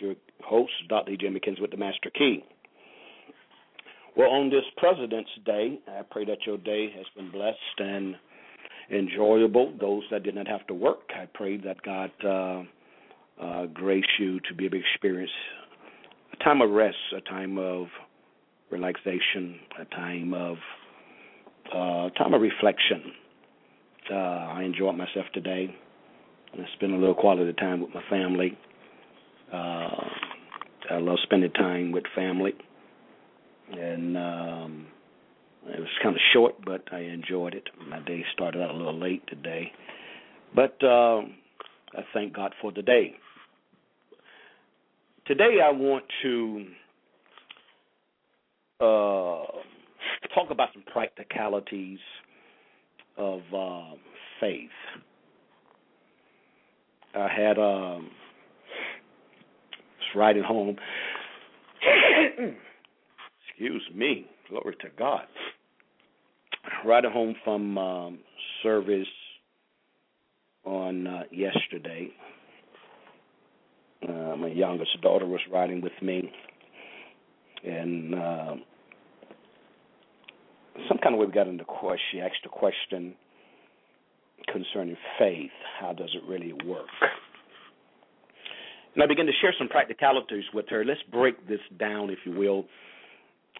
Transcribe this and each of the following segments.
Your host, Dr. E.J. McKenzie with the Master Key. Well, on this President's Day, I pray that your day has been blessed and enjoyable. Those that did not have to work, I pray that God uh, uh, grace you to be able to experience a time of rest, a time of relaxation, a time of uh, time of reflection. Uh, I enjoyed myself today. I spent a little quality time with my family. Uh, I love spending time with family, and um, it was kind of short, but I enjoyed it. My day started out a little late today, but uh, I thank God for the day. Today, I want to uh, talk about some practicalities of uh, faith. I had um was riding home. Excuse me, glory to God. Riding home from um, service on uh, yesterday. Uh, my youngest daughter was riding with me, and uh, some kind of way we got into question. She asked a question concerning faith. How does it really work? And I began to share some practicalities with her. Let's break this down, if you will,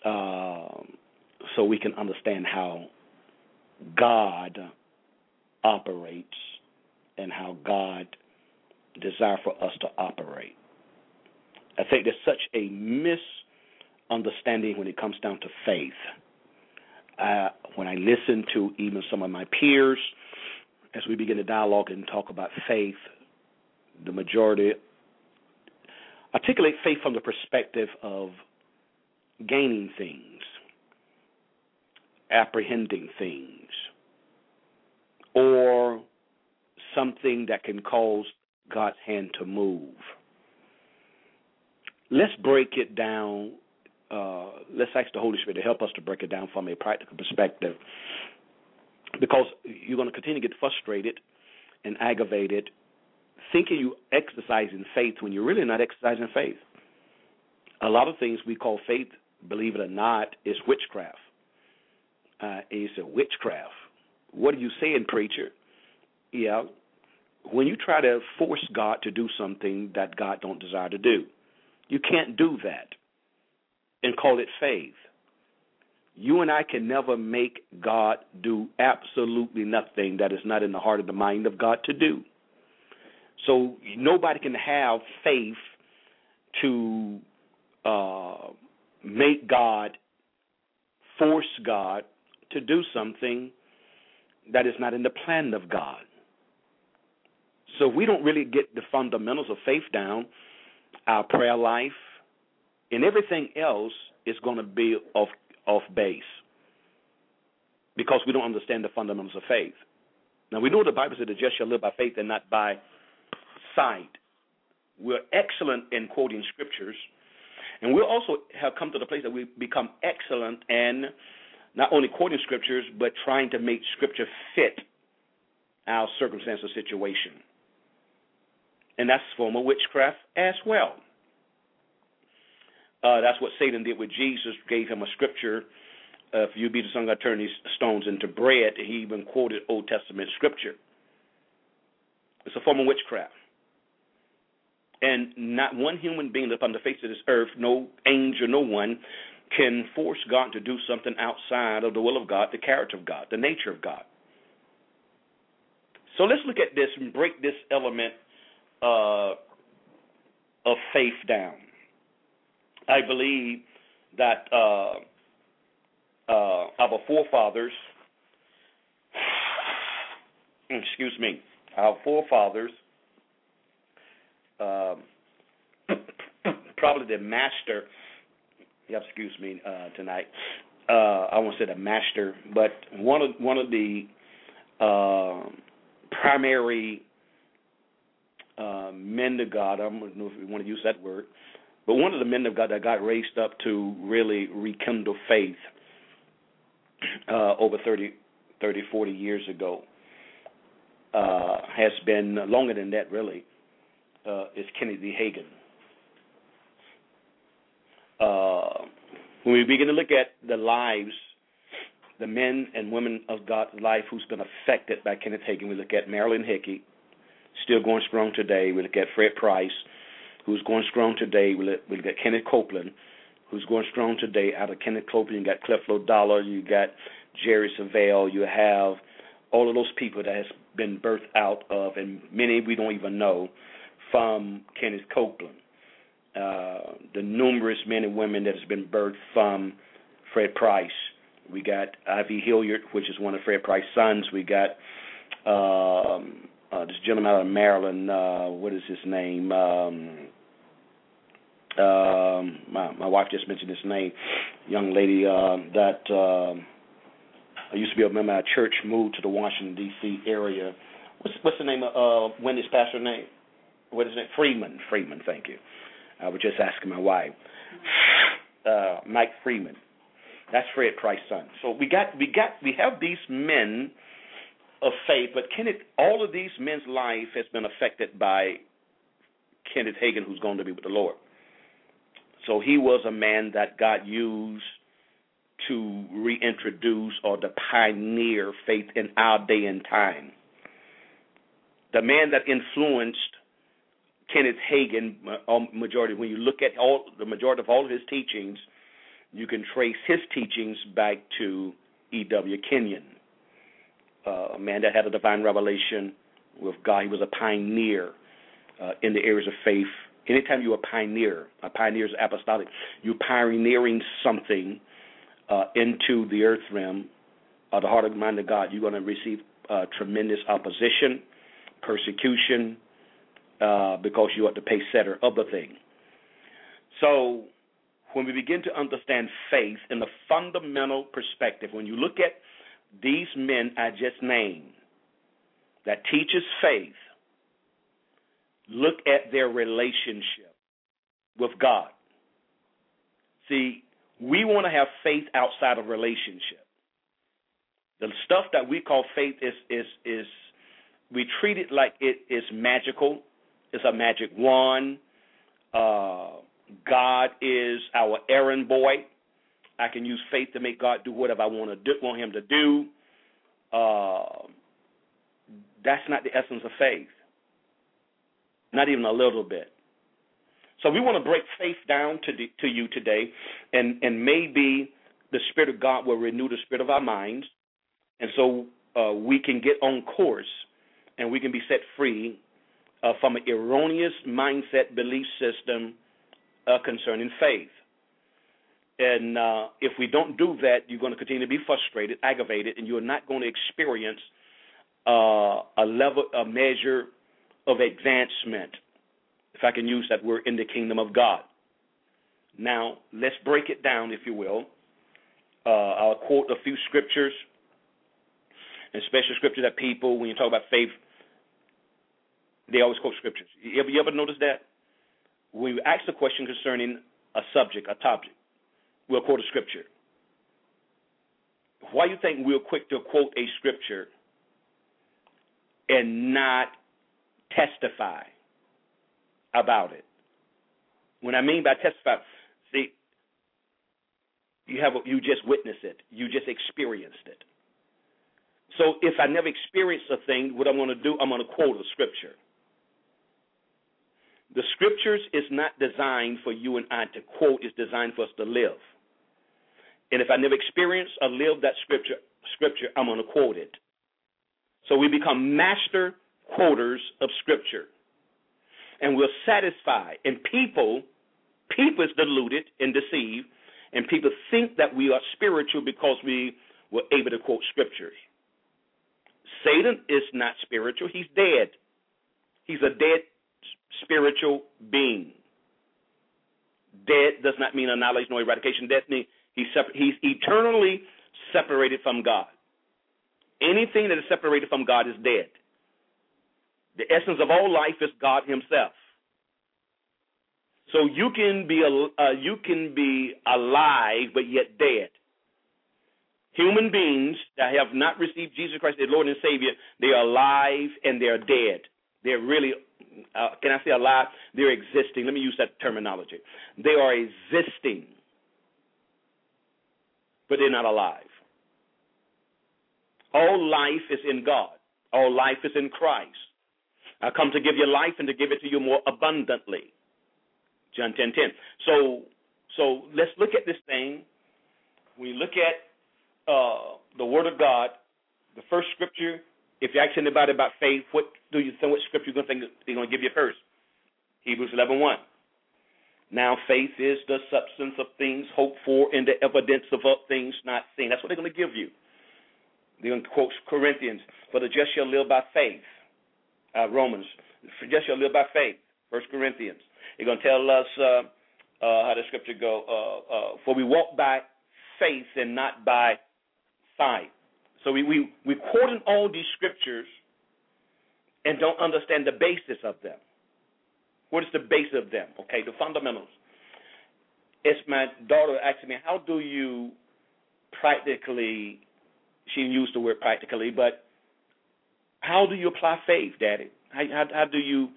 uh, so we can understand how God operates and how God desires for us to operate. I think there's such a misunderstanding when it comes down to faith. Uh, when I listen to even some of my peers, as we begin to dialogue and talk about faith, the majority articulate faith from the perspective of gaining things, apprehending things, or something that can cause God's hand to move. Let's break it down. Uh, let's ask the Holy Spirit to help us to break it down from a practical perspective because you're going to continue to get frustrated and aggravated thinking you exercising faith when you're really not exercising faith. A lot of things we call faith, believe it or not, is witchcraft. Uh, it's a witchcraft. What are you saying, preacher? Yeah, when you try to force God to do something that God don't desire to do, you can't do that and call it faith. You and I can never make God do absolutely nothing that is not in the heart of the mind of God to do. So nobody can have faith to uh, make God, force God to do something that is not in the plan of God. So we don't really get the fundamentals of faith down. Our prayer life and everything else is going to be off off base because we don't understand the fundamentals of faith. Now we know the Bible said the just shall live by faith and not by sight. We're excellent in quoting scriptures, and we also have come to the place that we become excellent in not only quoting scriptures, but trying to make scripture fit our circumstance or situation. And that's form of witchcraft as well. Uh, that's what Satan did with Jesus, gave him a scripture. Uh, if you be the son, of God turn these stones into bread. He even quoted Old Testament scripture. It's a form of witchcraft. And not one human being upon the face of this earth, no angel, no one, can force God to do something outside of the will of God, the character of God, the nature of God. So let's look at this and break this element uh, of faith down. I believe that uh, uh, our forefathers, excuse me, our forefathers, um, probably the master. You excuse me uh, tonight. Uh, I won't say the master, but one of one of the uh, primary uh, men of God. I don't know if we want to use that word, but one of the men of God that got raised up to really rekindle faith uh, over 30, 30, 40 years ago uh, has been longer than that, really, uh, is Kenneth Hagin. Uh, when we begin to look at the lives, the men and women of God's life who's been affected by Kenneth Hagin, we look at Marilyn Hickey, still going strong today. We look at Fred Price, who's going strong today. We look, we look at Kenneth Copeland, who's going strong today. Out of Kenneth Copeland, you got Creflo Dollar, you got Jerry Savelle, you have all of those people that has been birthed out of, and many we don't even know, from Kenneth Copeland. Uh, the numerous men and women that has been birthed from Fred Price. We got I.V. Hilliard, which is one of Fred Price's sons. We got um, uh, this gentleman out of Maryland. Uh, what is his name? Um, um, my my wife just mentioned his name. Young lady uh, that uh, I used to be a member of our church, moved to the Washington D.C. area. What's what's the name of uh, Wendy's pastor name? What is it? Freeman. Freeman. Thank you. I was just asking my wife. Uh, Mike Freeman. That's Fred Price's son. So we got we got we have these men of faith, but Kenneth, all of these men's life has been affected by Kenneth Hagin, who's going to be with the Lord. So he was a man that God used to reintroduce or to pioneer faith in our day and time. The man that influenced Kenneth Hagin, majority when you look at all the majority of all of his teachings, you can trace his teachings back to E.W. Kenyon, uh, a man that had a divine revelation with God. He was a pioneer uh, in the areas of faith. Anytime you're a pioneer, a pioneer is apostolic. You're pioneering something uh, into the earth realm, the heart and mind of God. You're going to receive uh, tremendous opposition, persecution, uh, because you are the pace setter of the thing. So when we begin to understand faith in the fundamental perspective, when you look at these men I just named that teaches faith, look at their relationship with God. See, we want to have faith outside of relationship. The stuff that we call faith is is is we treat it like it is magical. It's a magic wand. Uh, God is our errand boy. I can use faith to make God do whatever I want to do, want Him to do. Uh, that's not the essence of faith. Not even a little bit. So we want to break faith down to the, to you today, and and maybe the Spirit of God will renew the spirit of our minds, and so uh, we can get on course, and we can be set free uh, from an erroneous mindset belief system uh, concerning faith. And uh, if we don't do that, you're going to continue to be frustrated, aggravated, and you're not going to experience uh, a level, a measure of advancement, if I can use that word, in the kingdom of God. Now, let's break it down, if you will. Uh, I'll quote a few scriptures, and special scripture that people, when you talk about faith, they always quote scriptures. You ever, you ever notice that? When we ask a question concerning a subject, a topic, we'll quote a scripture. Why you think we're quick to quote a scripture and not testify about it? When I mean by testify, see, you have you just witnessed it, you just experienced it. So if I never experienced a thing, what I'm going to do, I'm going to quote a scripture. The scriptures is not designed for you and I to quote, it's designed for us to live. And if I never experience or live that scripture, scripture, I'm going to quote it. So we become master quoters of scripture. And we're satisfied. And people, people is deluded and deceived, and people think that we are spiritual because we were able to quote scriptures. Satan is not spiritual, he's dead. He's a dead spiritual being. Dead does not mean annihilation or eradication. Death means he's, separ- he's eternally separated from God. Anything that is separated from God is dead. The essence of all life is God Himself. So you can be uh, you can be alive but yet dead. Human beings that have not received Jesus Christ as Lord and Savior, they are alive and they're dead. They're really, uh, can I say alive? They're existing. Let me use that terminology. They are existing, but they're not alive. All life is in God. All life is in Christ. I come to give you life and to give it to you more abundantly. John 10 10. So, so let's look at this thing. We look at uh, the Word of God, the first scripture. If you ask anybody about faith, what do you think? What scripture you going to think they're to give you first? Hebrews 11 1. Now, faith is the substance of things hoped for and the evidence of things not seen. That's what they're going to give you. They're to quote Corinthians, for the just shall live by faith. Uh, Romans, for just shall live by faith. First Corinthians. They're going to tell us uh, uh, how the scripture go. Uh, uh, for we walk by faith and not by sight. So we, we, we quoting all these scriptures and don't understand the basis of them. What is the basis of them? Okay, the fundamentals. It's my daughter asking me, how do you practically, she used the word practically, but how do you apply faith, Daddy? How, how, how do you,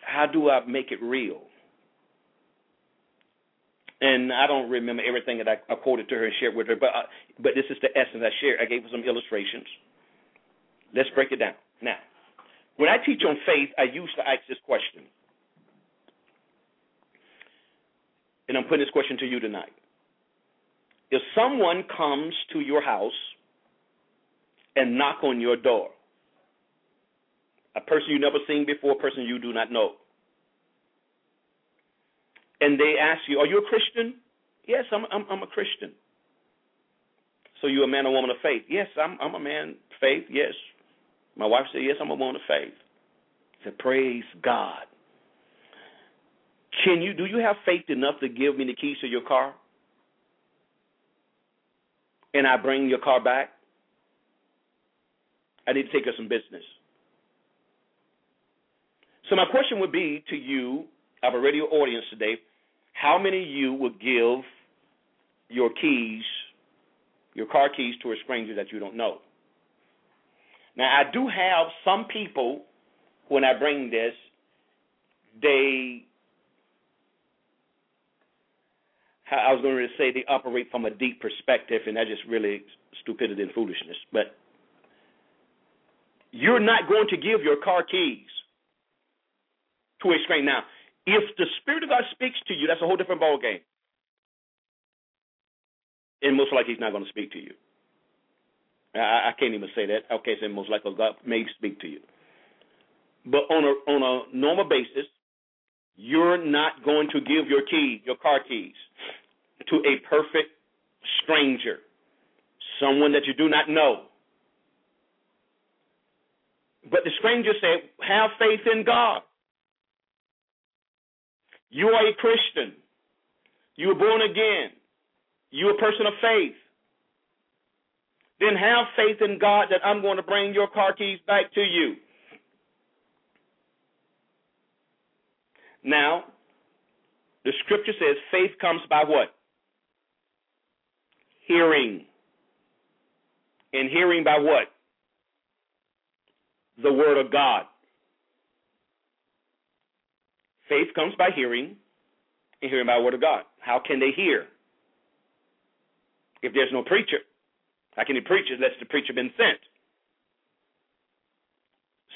how do I make it real? And I don't remember everything that I, I quoted to her and shared with her, but uh, but this is the essence I shared. I gave her some illustrations. Let's break it down. Now, when I teach on faith, I used to ask this question, and I'm putting this question to you tonight. If someone comes to your house and knock on your door, a person you've never seen before, a person you do not know, and they ask you, "Are you a Christian?" Yes, I'm. I'm, I'm a Christian. So you're a man or woman of faith? Yes, I'm. I'm a man of faith. Yes. My wife said, "Yes, I'm a woman of faith." I said, "Praise God." Can you? Do you have faith enough to give me the keys to your car? And I bring your car back. I need to take care of some business. So my question would be to you, a radio audience today. How many of you would give your keys, your car keys, to a stranger that you don't know? Now, I do have some people, when I bring this, they, I was going to say they operate from a deep perspective, and that's just really stupidity and foolishness. But you're not going to give your car keys to a stranger. Now, if the Spirit of God speaks to you, that's a whole different ballgame. And most likely He's not going to speak to you. I, I can't even say that. Okay, so most likely God may speak to you. But on a on a normal basis, you're not going to give your key, your car keys, to a perfect stranger, someone that you do not know. But the stranger said, "Have faith in God." You are a Christian. You were born again. You're a person of faith. Then have faith in God that I'm going to bring your car keys back to you. Now, the scripture says faith comes by what? Hearing. And hearing by what? The Word of God. Faith comes by hearing, and hearing by the word of God. How can they hear? If there's no preacher, how can he preach unless the preacher been sent?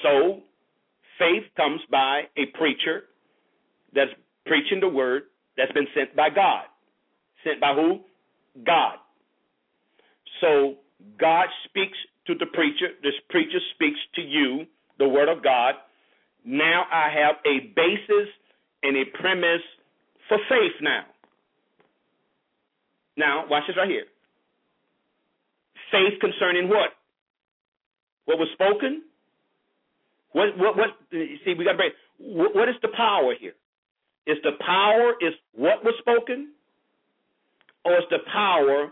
So, faith comes by a preacher that's preaching the word that's been sent by God. Sent by who? God. So, God speaks to the preacher. This preacher speaks to you, the word of God. Now I have a basis and a premise for faith now. Now, watch this right here. Faith concerning what? What was spoken? What what what? See, we got to break. What, what is the power here? Is the power is what was spoken, or is the power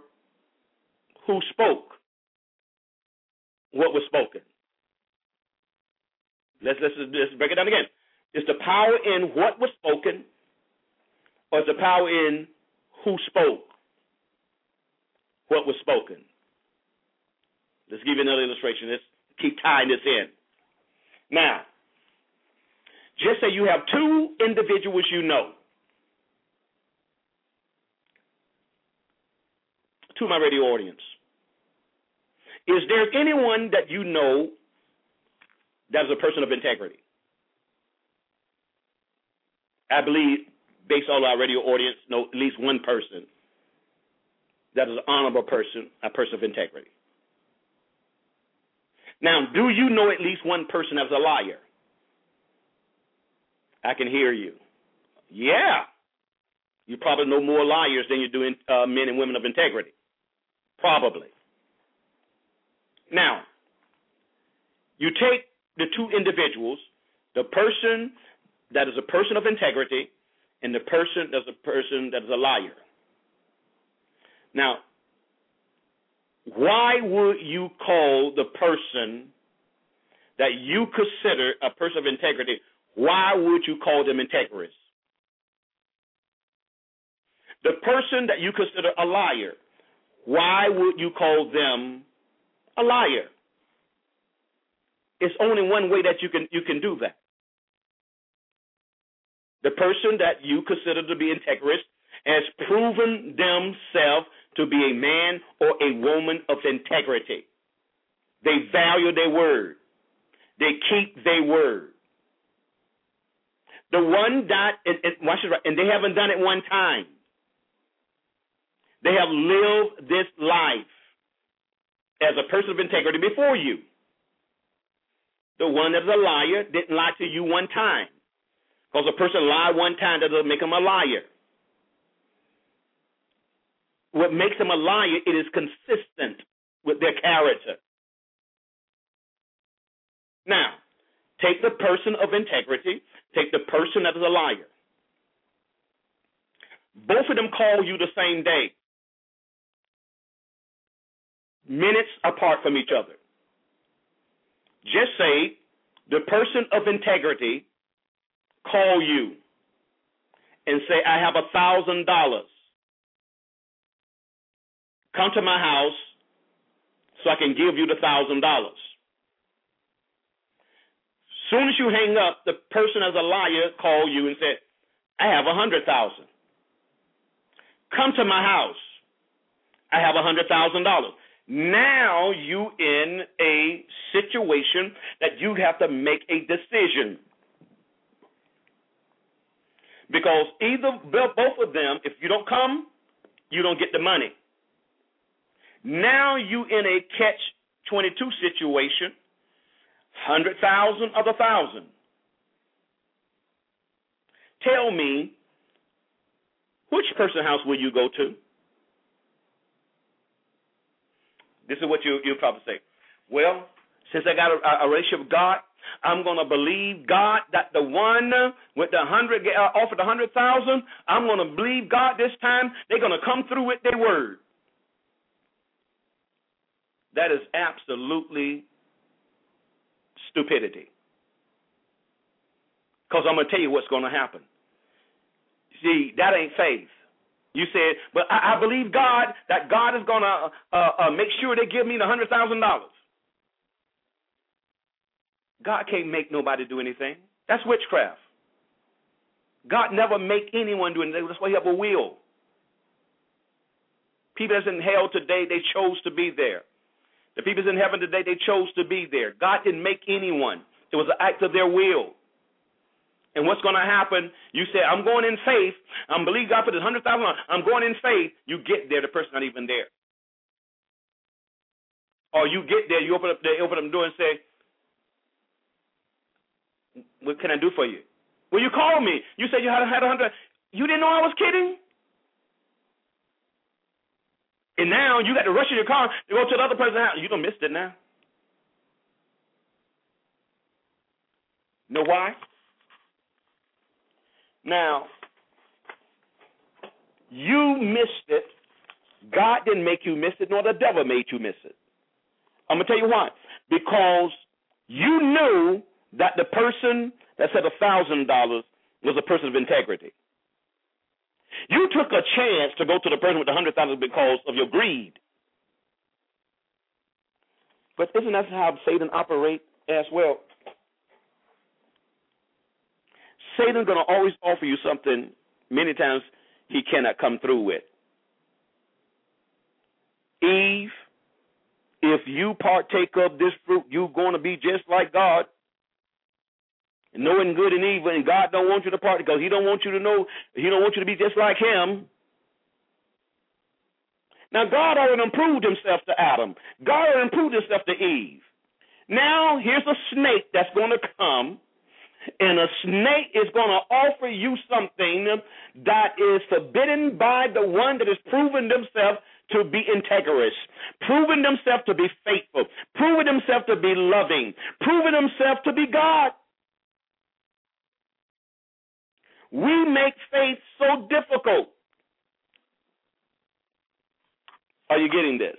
who spoke what was spoken? Let's let's let's break it down again. Is the power in what was spoken, or is the power in who spoke what was spoken? Let's give you another illustration. Let's keep tying this in. Now, just say you have two individuals you know. To my radio audience, is there anyone that you know that is a person of integrity? I believe, based on our radio audience, know at least one person that is an honorable person, a person of integrity. Now, do you know at least one person that's a liar? I can hear you. Yeah. You probably know more liars than you do uh, men and women of integrity. Probably. Now, you take the two individuals, the person that is a person of integrity and the person that's a person that is a liar. Now, why would you call the person that you consider a person of integrity, why would you call them integrous? The person that you consider a liar, why would you call them a liar? It's only one way that you can you can do that. The person that you consider to be integrous has proven themselves to be a man or a woman of integrity. They value their word. They keep their word. The one that, and, and, watch this and they haven't done it one time. They have lived this life as a person of integrity before you. The one that's a liar didn't lie to you one time. Because a person lie one time, doesn't make him a liar what makes them a liar, it is consistent with their character. Now, take the person of integrity, take the person that is a liar. Both of them call you the same day, minutes apart from each other. Just say the person of integrity call you and say, I have a thousand dollars Come to my house so I can give you the thousand dollars. Soon as you hang up, the person as a liar call you and said, I have a hundred thousand. Come to my house. I have a hundred thousand dollars. Now you in a situation that you have to make a decision. Because either both of them, if you don't come, you don't get the money. Now you in a catch 22 situation, 100,000 of a thousand. Tell me, which person house will you go to? This is what you, you'll probably say. Well, since I got a, a relationship with God, I'm going to believe God that the one with the hundred uh, offered a hundred thousand, I'm going to believe God this time. They're going to come through with their word. That is absolutely stupidity. Because I'm going to tell you what's going to happen. See, that ain't faith. You said, but I, I believe God that God is going to uh, uh, make sure they give me the hundred thousand dollars. God can't make nobody do anything. That's witchcraft. God never make anyone do anything. That's why He have a will. People that's in hell today, they chose to be there. The people in heaven today, they chose to be there. God didn't make anyone. It was an act of their will. And what's going to happen? You say, I'm going in faith. I'm believing God for this hundred thousand. I'm going in faith. You get there, the person's not even there. Or you get there, you open up, they open up the door and say, "What can I do for you?" Well, you called me. You said you had had a hundred. You didn't know I was kidding. And now you got to rush in your car to go to the other person's house. You don't miss it now. Know why? Now, you missed it. God didn't make you miss it, nor the devil made you miss it. I'm going to tell you why. Because you knew that the person that said a $1,000 was a person of integrity. You took a chance to go to the person with the 100000 because of your greed. But isn't that how Satan operates as well? Satan's going to always offer you something many times he cannot come through with. Eve, if you partake of this fruit, you're going to be just like God. Knowing good and evil, and God don't want you to part because He don't want you to know, He don't want you to be just like Him. Now God already improved Himself to Adam. God already improved Himself to Eve. Now here's a snake that's going to come and a snake is going to offer you something that is forbidden by the one that has proven themselves to be integrous, proven themselves to be faithful, proven themselves to be loving, proven themselves to be God. We make faith so difficult. Are you getting this?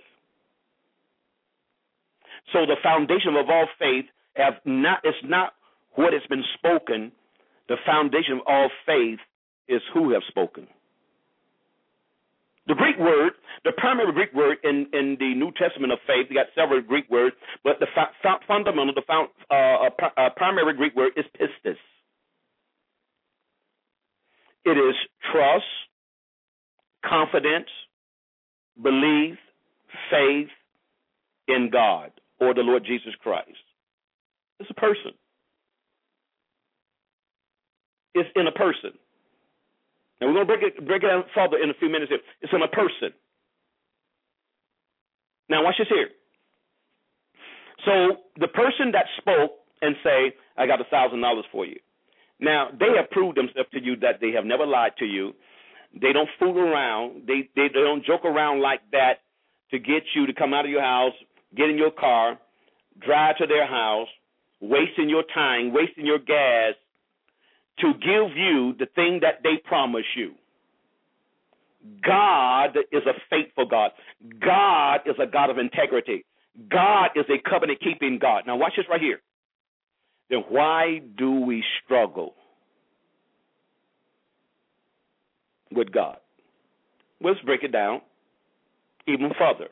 So the foundation of all faith have not it's not what has been spoken, the foundation of all faith is who have spoken. The Greek word, the primary Greek word in, in the New Testament of faith, you got several Greek words, but the fundamental, the uh, uh, uh, primary Greek word is pistis. It is trust, confidence, belief, faith in God or the Lord Jesus Christ. It's a person It's in a person. And we're going to break it, break it down further in a few minutes here. It's in a person. Now, watch this here. So the person that spoke and say, I got a thousand dollars for you. Now they have proved themselves to you that they have never lied to you. They don't fool around. They, they they don't joke around like that to get you to come out of your house, get in your car, drive to their house, wasting your time, wasting your gas, to give you the thing that they promise you. God is a faithful God. God is a God of integrity. God is a covenant keeping God. Now, watch this right here. Then why do we struggle with God? Let's break it down even further.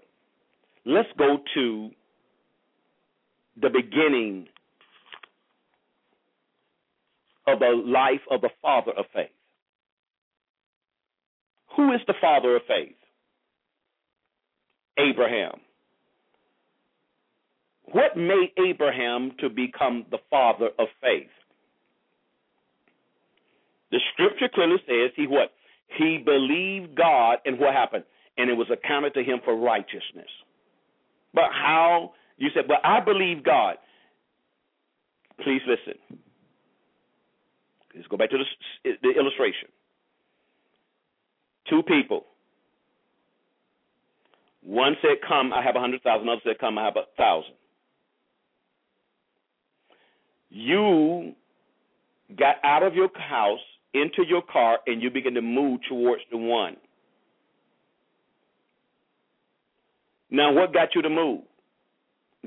Let's go to the beginning of the life of the father of faith. Who is the father of faith? Abraham. What made Abraham to become the father of faith? The scripture clearly says he what? He believed God and what happened? And it was accounted to him for righteousness. But how? You said, but I believe God. Please listen. Let's go back to the, the illustration. Two people. One said, Come, I have a hundred thousand. Another said, Come, I have a thousand. You got out of your house into your car and you begin to move towards the one. Now, what got you to move?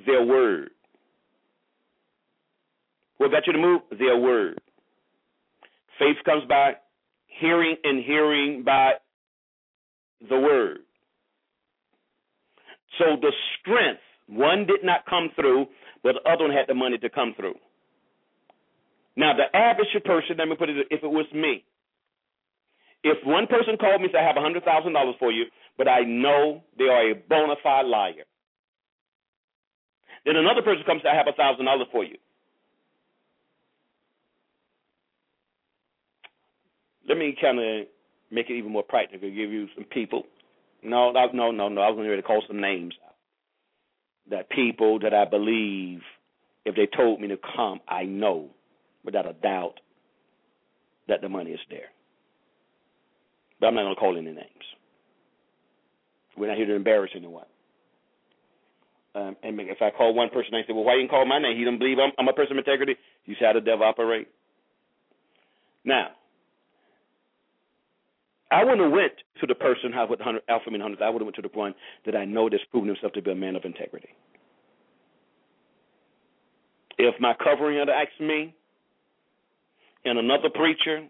Their word. What got you to move? Their word. Faith comes by hearing and hearing by the word. So the strength, one did not come through, but the other one had the money to come through. Now, the average person, let me put it, if it was me, if one person called me and said, I have $100,000 for you, but I know they are a bona fide liar. Then another person comes and says, I have $1,000 for you. let me kind of make it even more practical. Give you some people. No, no, no, no. I was going to call some names out. That people that I believe, if they told me to come, I know without a doubt that the money is there. But I'm not going to call any names. We're not here to embarrass anyone. Um, and if I call one person, I say, "Well, why you didn't call my name? He don't believe I'm, I'm a person of integrity." You see how the devil operate? Now, I wouldn't have went to the person how with hundred Alpha Men Hunters. I would have went to the one that I know that's proven himself to be a man of integrity. If my covering had asked me and another preacher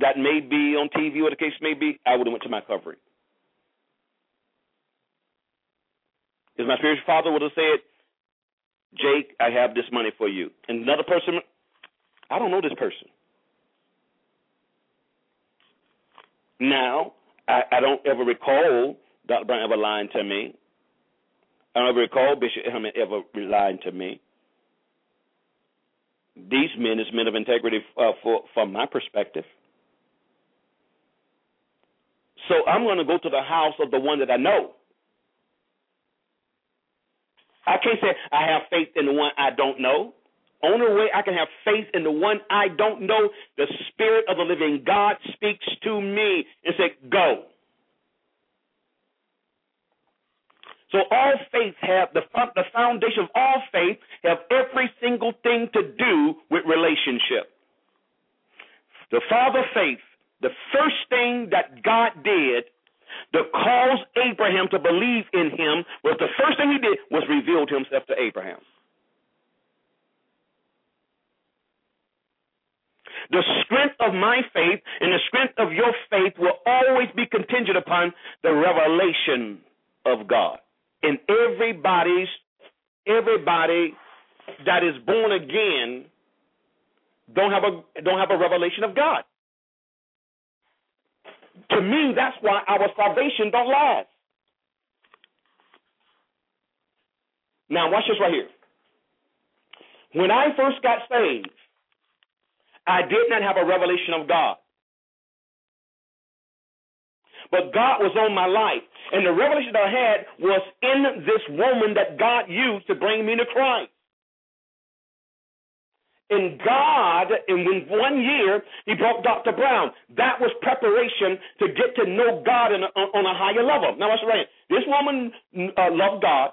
that may be on TV or the case may be, I would have went to my covering. If my spiritual father would have said, Jake, I have this money for you. And another person, I don't know this person. Now, I, I don't ever recall Dr. Brown ever lying to me. I don't ever recall Bishop Hammond ever lying to me. These men is men of integrity uh, for, from my perspective. So I'm going to go to the house of the one that I know. I can't say I have faith in the one I don't know. Only way I can have faith in the one I don't know, the Spirit of the living God speaks to me and say, Go. So all faith have the the foundation of all faith have every single thing to do with relationship. The father faith, the first thing that God did to cause Abraham to believe in him was the first thing he did was revealed himself to Abraham. The strength of my faith and the strength of your faith will always be contingent upon the revelation of God. And everybody's everybody that is born again don't have a don't have a revelation of God. To me, that's why our salvation don't last. Now watch this right here. When I first got saved, I did not have a revelation of God. But God was on my life. And the revelation I had was in this woman that God used to bring me to Christ. And God, in one year, He brought Dr. Brown. That was preparation to get to know God a, on a higher level. Now, what's right. This woman uh, loved God.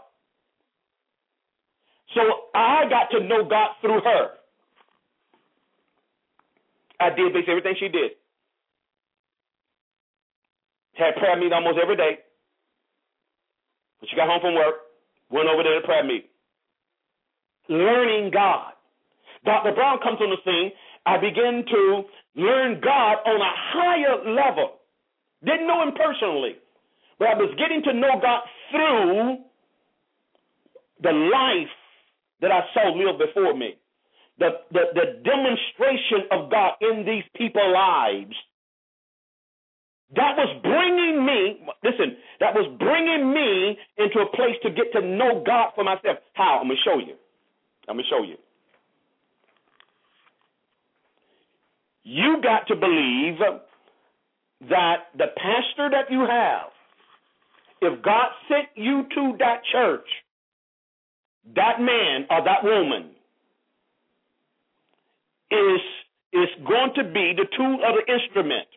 So I got to know God through her. I did basically everything she did. Had prayer meeting almost every day. When she got home from work, went over there to prayer meeting. Learning God. Dr. Brown comes on the scene. I began to learn God on a higher level. Didn't know him personally, but I was getting to know God through the life that I saw live before me the, the, the demonstration of God in these people's lives. That was bringing me, listen, that was bringing me into a place to get to know God for myself. How? I'm going to show you. I'm going to show you. You got to believe that the pastor that you have, if God sent you to that church, that man or that woman is, is going to be the tool of the instrument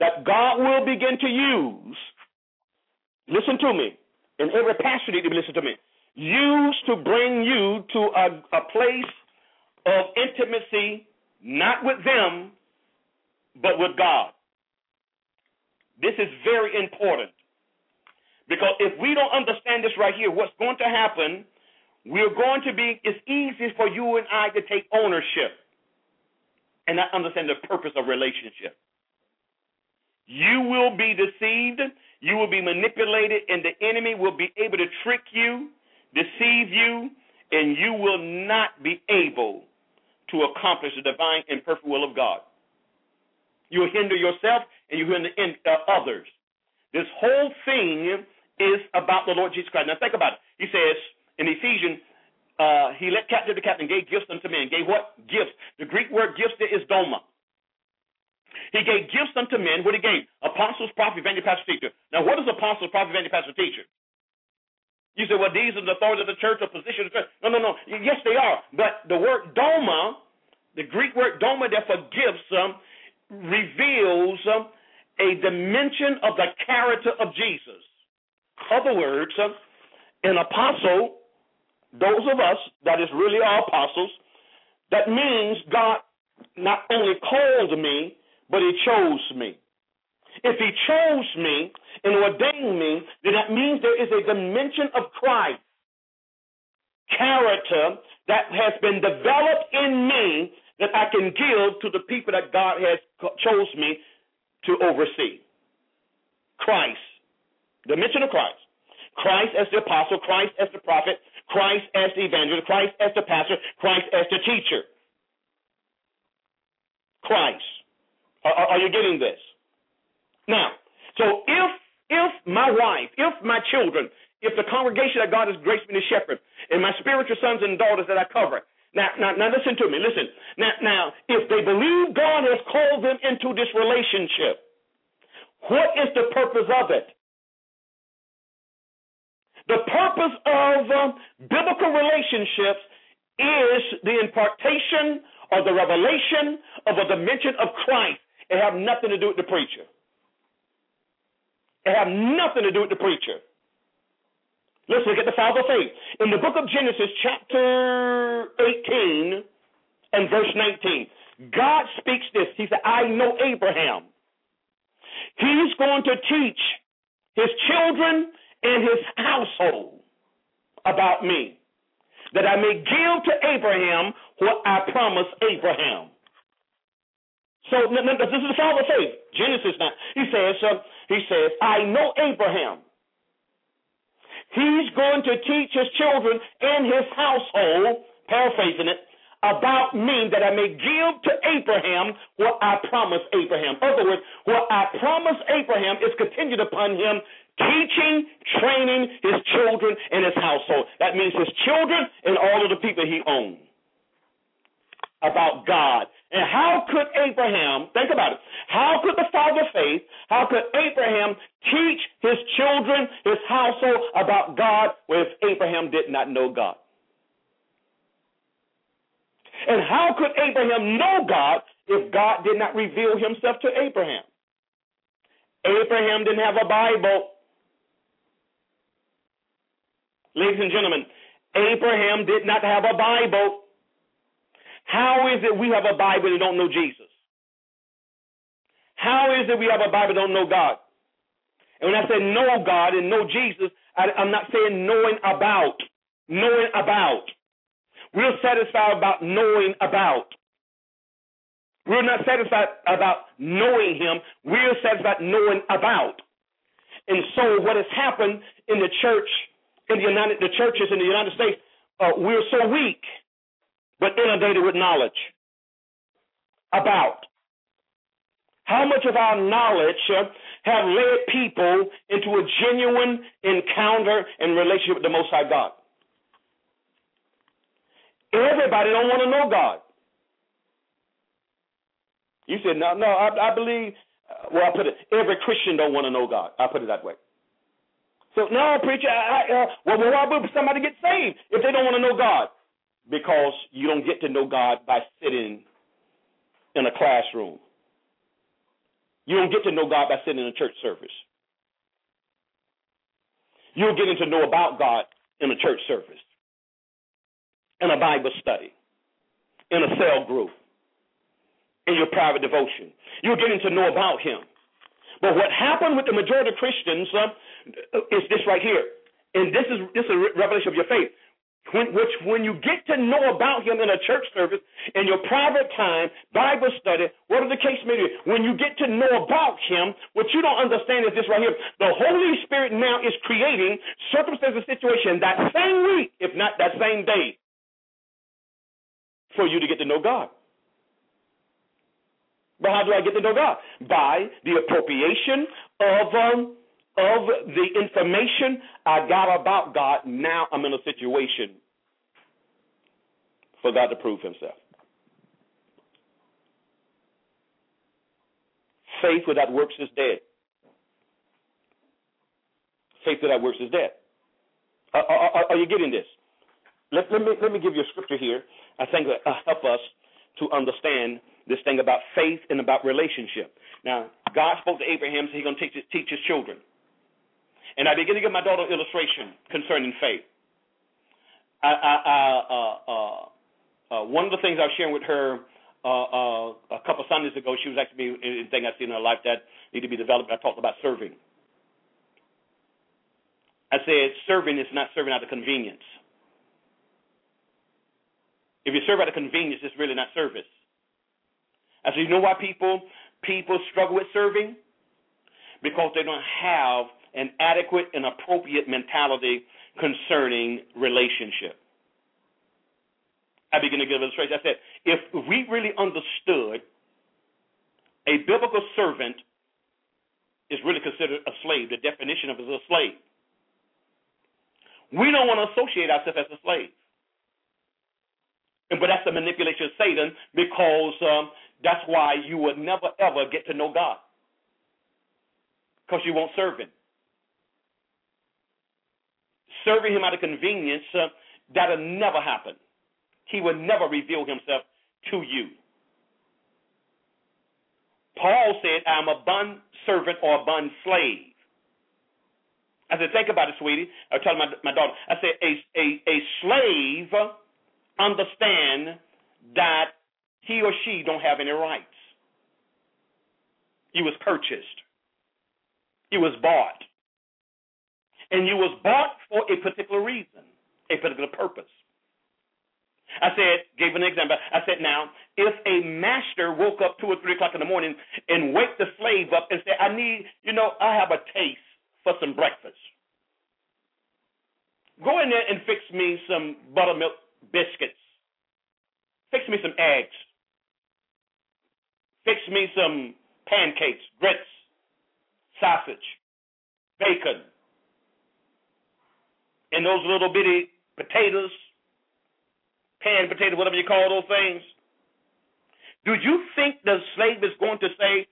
that God will begin to use. Listen to me. And every pastor need to listen to me. Use to bring you to a, a place of intimacy, not with them, but with God. This is very important. Because if we don't understand this right here, what's going to happen, we're going to be, it's easy for you and I to take ownership and not understand the purpose of relationship. You will be deceived, you will be manipulated, and the enemy will be able to trick you, deceive you, and you will not be able to accomplish the divine and perfect will of God. You'll hinder yourself and you hinder uh, others. This whole thing is about the Lord Jesus Christ. Now think about it. He says in Ephesians uh, he let captive the captain, gave gifts unto men. Gave what? Gifts. The Greek word gifts there is doma. He gave gifts unto men. What he gave? Apostles, prophet, evangelist, pastor, teacher. Now, what is apostles, prophet, evangelist, pastor, teacher? You say, well, these are the authorities of the church or position of the church. No, no, no. Yes, they are. But the word doma, the Greek word doma, therefore, gifts, um, reveals um, a dimension of the character of Jesus. Other words, um, an apostle those of us that is really our apostles, that means God not only called me, but He chose me. If He chose me and ordained me, then that means there is a dimension of Christ character that has been developed in me that I can give to the people that God has chose me to oversee. Christ, the mention of Christ. Christ as the apostle, Christ as the prophet, Christ as the evangelist, Christ as the pastor, Christ as the teacher. Christ. Are, are you getting this? Now, so if if my wife, if my children, if the congregation that God has graced me to shepherd, and my spiritual sons and daughters that I cover, now, now, now listen to me. Listen. Now, now, if they believe God has called them into this relationship, what is the purpose of it? The purpose of uh, biblical relationships is the impartation or the revelation of a dimension of Christ. It have nothing to do with the preacher. It have nothing to do with the preacher. Let's look at the father of faith. In the book of Genesis, chapter 18 and verse 19, God speaks this. He said, I know Abraham. He's going to teach his children and his household about me, that I may give to Abraham what I promised Abraham. So this is the father of faith. Genesis now. He says, uh, he says, I know Abraham. He's going to teach his children and his household, paraphrasing it, about me that I may give to Abraham what I promised Abraham. In other words, what I promised Abraham is continued upon him teaching, training his children and his household. That means his children and all of the people he owns about God. And how could Abraham, think about it, how could the father of faith, how could Abraham teach his children, his household about God if Abraham did not know God? And how could Abraham know God if God did not reveal himself to Abraham? Abraham didn't have a Bible. Ladies and gentlemen, Abraham did not have a Bible. How is it we have a Bible and don't know Jesus? How is it we have a Bible and don't know God? And when I say know God and know Jesus, I, I'm not saying knowing about. Knowing about. We're satisfied about knowing about. We're not satisfied about knowing Him. We're satisfied knowing about. And so, what has happened in the church in the United, the churches in the United States, uh, we're so weak, but inundated with knowledge about how much of our knowledge have led people into a genuine encounter and relationship with the Most High God. Everybody don't want to know God. You said no, no. I, I believe. Uh, well, I put it. Every Christian don't want to know God. I put it that way. So no, preacher. I, uh, well, why would somebody get saved if they don't want to know God? Because you don't get to know God by sitting in a classroom. You don't get to know God by sitting in a church service. You're getting to know about God in a church service, in a Bible study, in a cell group, in your private devotion. You're getting to know about Him. But what happened with the majority of Christians uh, is this right here. And this is this is a revelation of your faith. When, which when you get to know about him in a church service, in your private time, Bible study, whatever the case may be, when you get to know about him, what you don't understand is this right here. The Holy Spirit now is creating circumstances, and situation that same week, if not that same day, for you to get to know God. But how do I get to know God? By the appropriation of um, of the information I got about God. Now I'm in a situation for God to prove Himself. Faith without works is dead. Faith without works is dead. Are, are, are you getting this? Let, let, me let me give you a scripture here. I think will uh, help us to understand this thing about faith and about relationship. Now, God spoke to Abraham, so he's going to teach, teach his children. And I begin to give my daughter an illustration concerning faith. I, I, I uh, uh, uh, one of the things I was sharing with her uh, uh, a couple Sundays ago, she was asking me anything I see in her life that need to be developed. I talked about serving. I said serving is not serving out of convenience. If you serve out of convenience, it's really not service. I said, you know why people people struggle with serving? Because they don't have an adequate and appropriate mentality concerning relationship. I begin to give illustration. I said, if we really understood a biblical servant is really considered a slave, the definition of it is a slave. We don't want to associate ourselves as a slave. But that's the manipulation of Satan because um, that's why you will never ever get to know God because you won't serve Him. Serving Him out of convenience, uh, that'll never happen. He will never reveal Himself to you. Paul said, I'm a bond servant or a bond slave. I said, think about it, sweetie. I was telling my, my daughter, I said, a, a, a slave understand that he or she don't have any rights. You was purchased. You was bought. And you was bought for a particular reason, a particular purpose. I said, gave an example. I said, now, if a master woke up two or three o'clock in the morning and wake the slave up and said, I need, you know, I have a taste for some breakfast. Go in there and fix me some buttermilk biscuits. Fix me some eggs. Fix me some pancakes, grits, sausage, bacon, and those little bitty potatoes, pan potato, whatever you call those things. Do you think the slave is going to say,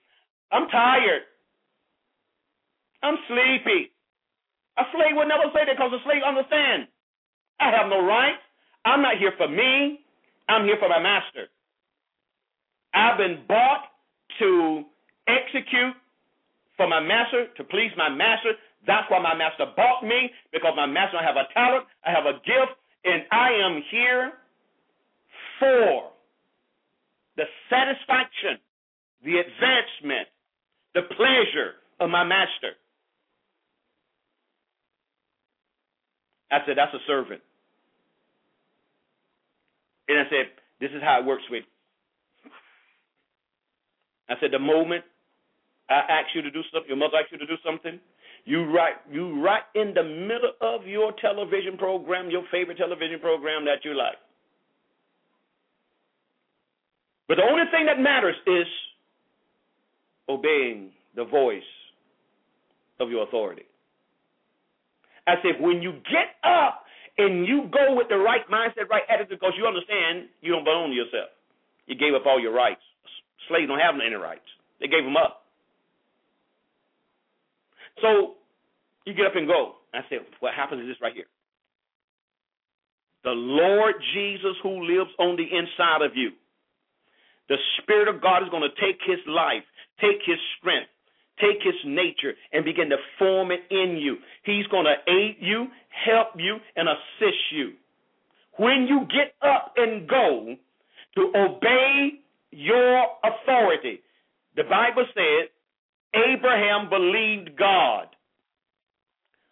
I'm tired. I'm sleepy. A slave would never say that because a slave understands. I have no right. I'm not here for me. I'm here for my master. I've been bought to execute for my master, to please my master. That's why my master bought me, because my master I have a talent, I have a gift, and I am here for the satisfaction, the advancement, the pleasure of my master. I said, that's a servant. And I said, this is how it works with. I said, the moment I ask you to do something, your mother asks you to do something, you right you right in the middle of your television program, your favorite television program that you like. But the only thing that matters is obeying the voice of your authority. I said, when you get up and you go with the right mindset, right attitude, because you understand you don't belong to yourself. You gave up all your rights. Slaves don't have any rights. They gave them up. So you get up and go. I said, what happens is this right here. The Lord Jesus who lives on the inside of you, the Spirit of God is going to take his life, take his strength, take his nature and begin to form it in you. He's going to aid you, help you, and assist you. When you get up and go to obey your authority, the Bible said Abraham believed God.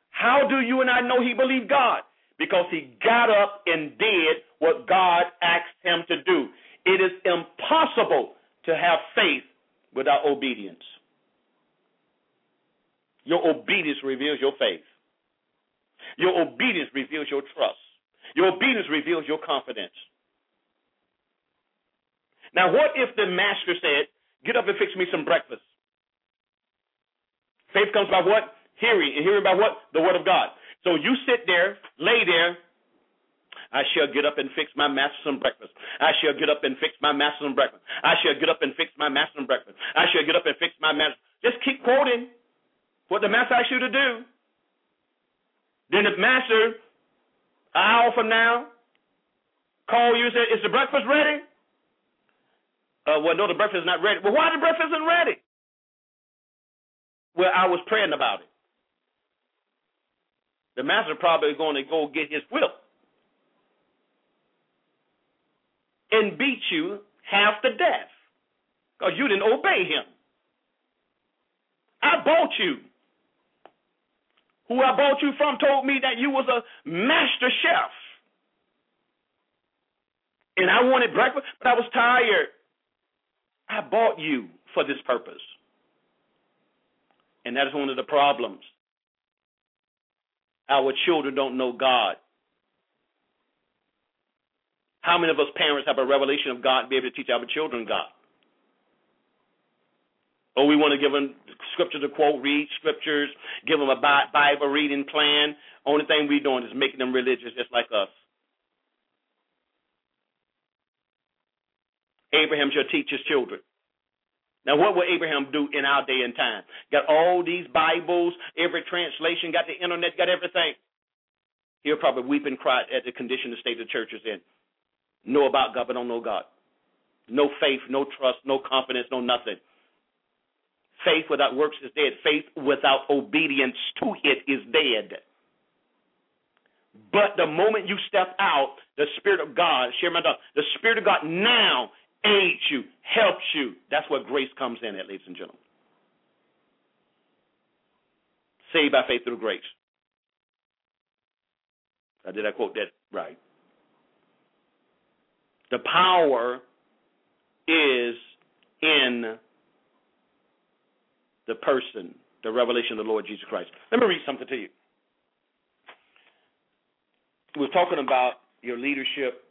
How do you and I know he believed God? Because he got up and did what God asked him to do. It is impossible to have faith without obedience. Your obedience reveals your faith. Your obedience reveals your trust. Your obedience reveals your confidence. Now, what if the master said, Get up and fix me some breakfast? Faith comes by what? Hearing. And hearing by what? The word of God. So you sit there, lay there. I shall get up and fix my master some breakfast. I shall get up and fix my master some breakfast. I shall get up and fix my master some breakfast. I shall get up and fix my master. Just keep quoting what the master asks you to do. Then the master, an hour from now, call you and say, Is the breakfast ready? Uh, well, no, the breakfast is not ready. Well, why the breakfast isn't ready? Well, I was praying about it. The master probably going to go get his whip and beat you half to death because you didn't obey him. I bought you. Who I bought you from told me that you was a master chef. And I wanted breakfast, but I was tired. I bought you for this purpose. And that is one of the problems. Our children don't know God. How many of us parents have a revelation of God and be able to teach our children God? Or we want to give them scripture to quote, read scriptures, give them a Bible reading plan. Only thing we're doing is making them religious just like us. Abraham shall teach his children. Now, what will Abraham do in our day and time? Got all these Bibles, every translation, got the internet, got everything. He'll probably weep and cry at the condition the state of the church is in. Know about God, but don't know God. No faith, no trust, no confidence, no nothing. Faith without works is dead. Faith without obedience to it is dead. But the moment you step out, the Spirit of God, share my thought, the Spirit of God now aids you, helps you. That's where grace comes in at, ladies and gentlemen. Saved by faith through grace. Uh, did I quote that right? The power is in the person, the revelation of the Lord Jesus Christ. Let me read something to you. We're talking about your leadership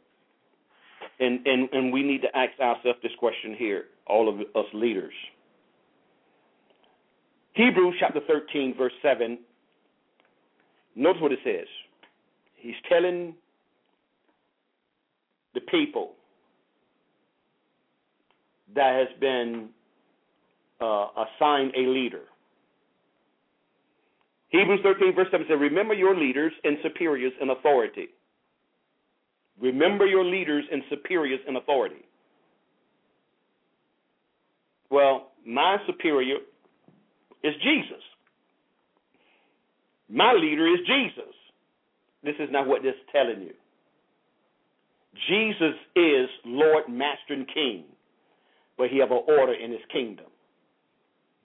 and, and, and we need to ask ourselves this question here, all of us leaders. Hebrews chapter 13, verse 7. Notice what it says. He's telling the people that has been uh, assigned a leader. Hebrews 13, verse 7 says, Remember your leaders and superiors in authority Remember your leaders and superiors in authority. Well, my superior is Jesus. My leader is Jesus. This is not what this is telling you. Jesus is Lord, Master, and King, but he have an order in his kingdom.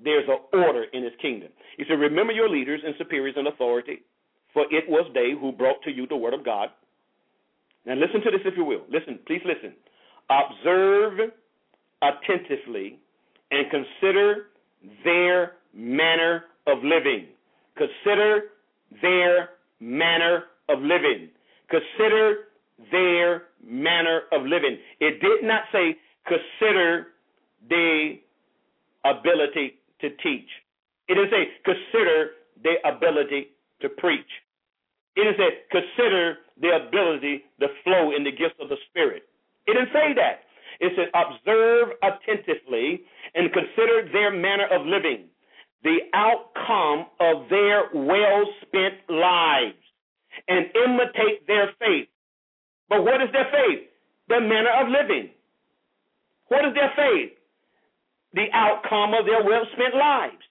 There's an order in his kingdom. He said, Remember your leaders and superiors in authority, for it was they who brought to you the word of God now, listen to this if you will. Listen, please listen. Observe attentively and consider their manner of living. Consider their manner of living. Consider their manner of living. It did not say consider the ability to teach. It didn't say consider the ability to preach. It is said, consider the ability to flow in the gifts of the Spirit. It didn't say that. It said, observe attentively and consider their manner of living, the outcome of their well spent lives, and imitate their faith. But what is their faith? Their manner of living. What is their faith? The outcome of their well spent lives.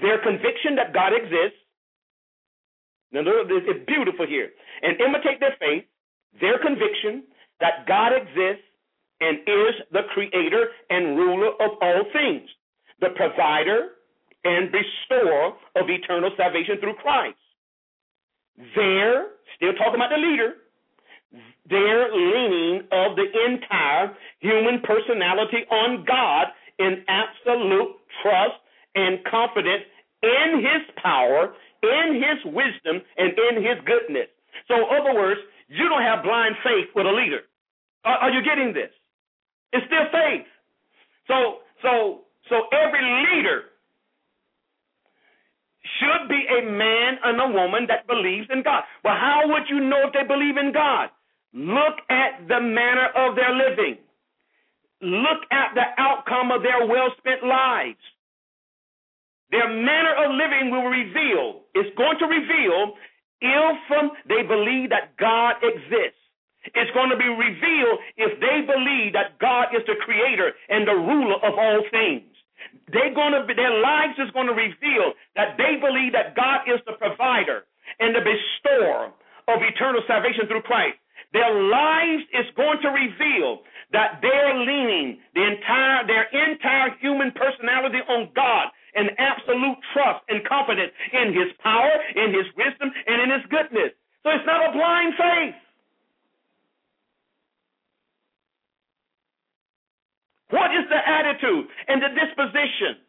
Their conviction that God exists it's beautiful here. And imitate their faith, their conviction that God exists and is the creator and ruler of all things, the provider and bestower of eternal salvation through Christ. They're still talking about the leader, their leaning of the entire human personality on God in absolute trust and confidence in his power in his wisdom and in his goodness. So, in other words, you don't have blind faith with a leader. Are, are you getting this? It's still faith. So, so, so every leader should be a man and a woman that believes in God. Well, how would you know if they believe in God? Look at the manner of their living. Look at the outcome of their well spent lives. Their manner of living will reveal, it's going to reveal if they believe that God exists. It's going to be revealed if they believe that God is the creator and the ruler of all things. They're going to be, their lives is going to reveal that they believe that God is the provider and the bestower of eternal salvation through Christ. their lives is going to reveal that they're leaning the entire their entire human personality on God and absolute trust and confidence in his power, in his wisdom, and in his goodness. So it's not a blind faith. What is the attitude and the disposition?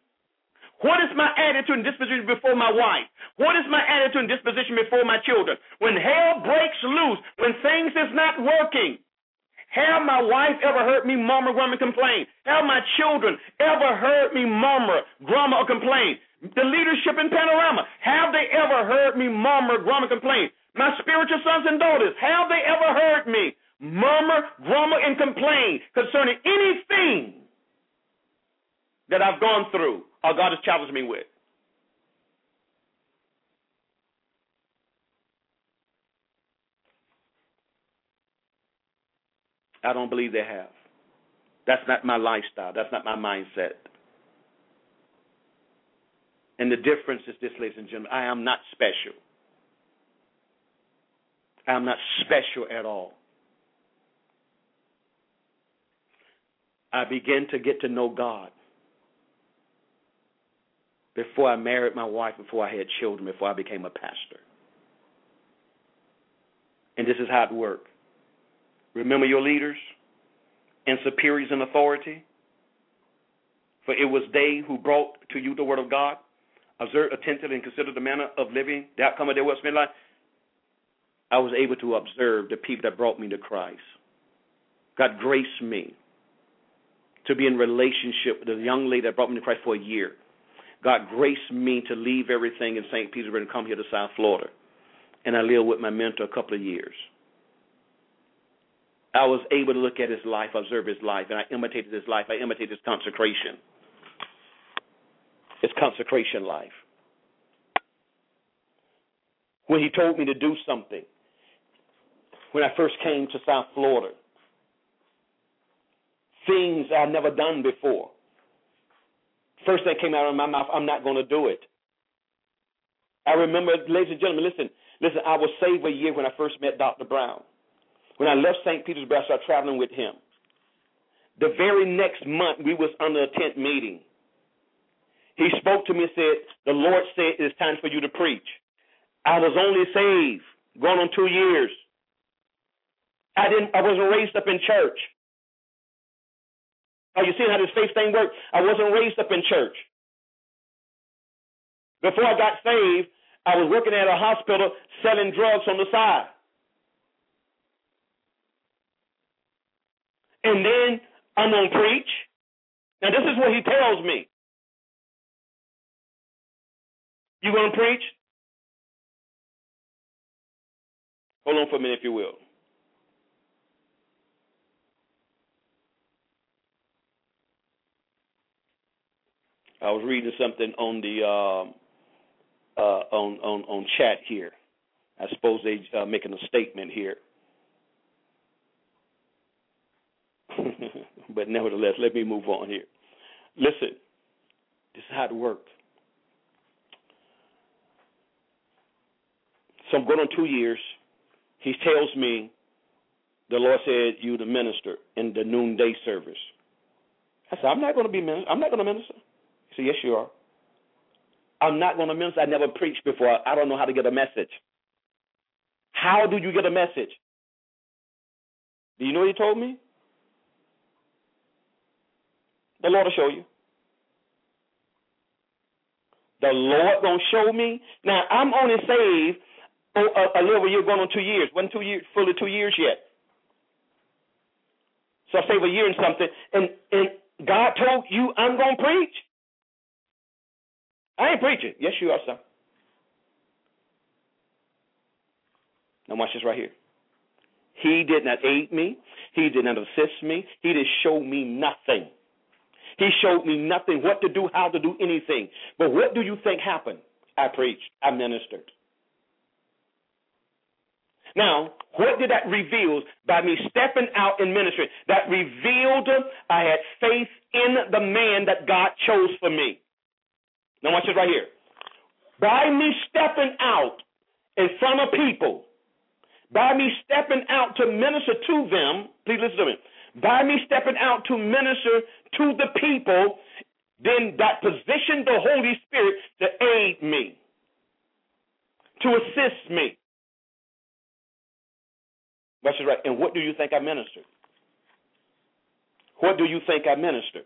What is my attitude and disposition before my wife? What is my attitude and disposition before my children? When hell breaks loose, when things is not working, have my wife ever heard me murmur, grumble, complain? Have my children ever heard me murmur, grumble, or complain? The leadership in Panorama, have they ever heard me murmur, grumble, complain? My spiritual sons and daughters, have they ever heard me murmur, grumble, and complain concerning anything that I've gone through or God has challenged me with? I don't believe they have. That's not my lifestyle. That's not my mindset. And the difference is this, ladies and gentlemen I am not special. I am not special at all. I began to get to know God before I married my wife, before I had children, before I became a pastor. And this is how it worked. Remember your leaders and superiors in authority, for it was they who brought to you the word of God. Observe attentively and consider the manner of living, the outcome of their what's been like. I was able to observe the people that brought me to Christ. God graced me to be in relationship with the young lady that brought me to Christ for a year. God graced me to leave everything in St. Petersburg and come here to South Florida. And I lived with my mentor a couple of years. I was able to look at his life, observe his life, and I imitated his life. I imitated his consecration. His consecration life. When he told me to do something, when I first came to South Florida, things I'd never done before. First thing came out of my mouth, I'm not going to do it. I remember, ladies and gentlemen, listen, listen, I was saved a year when I first met Dr. Brown. When I left St. Petersburg, I started traveling with him. The very next month, we was under a tent meeting. He spoke to me and said, "The Lord said it's time for you to preach." I was only saved, going on two years. I didn't. I wasn't raised up in church. Are you seeing how this faith thing works? I wasn't raised up in church. Before I got saved, I was working at a hospital selling drugs on the side. And then I'm going to preach. Now, this is what he tells me. You going to preach? Hold on for a minute, if you will. I was reading something on the uh, uh, on on on chat here. I suppose they uh, making a statement here. but nevertheless, let me move on here. Listen, this is how it worked. So I'm going on two years. He tells me the Lord said you the minister in the noonday service. I said, I'm not going to be minister. I'm not going to minister. He said, Yes, you are. I'm not going to minister. I never preached before. I don't know how to get a message. How do you get a message? Do you know what he told me? The Lord will show you. The Lord gonna show me. Now I'm only saved a, a, little year, going on two years. wasn't two years, fully two years yet. So I saved a year and something, and and God told you I'm gonna preach. I ain't preaching. Yes, you are, son. Now watch this right here. He did not aid me. He did not assist me. He did show me nothing. He showed me nothing, what to do, how to do anything. But what do you think happened? I preached, I ministered. Now, what did that reveal by me stepping out in ministry? That revealed I had faith in the man that God chose for me. Now, watch this right here. By me stepping out in front of people, by me stepping out to minister to them, please listen to me. By me stepping out to minister to the people, then that positioned the Holy Spirit to aid me, to assist me. That's right. And what do you think I ministered? What do you think I ministered?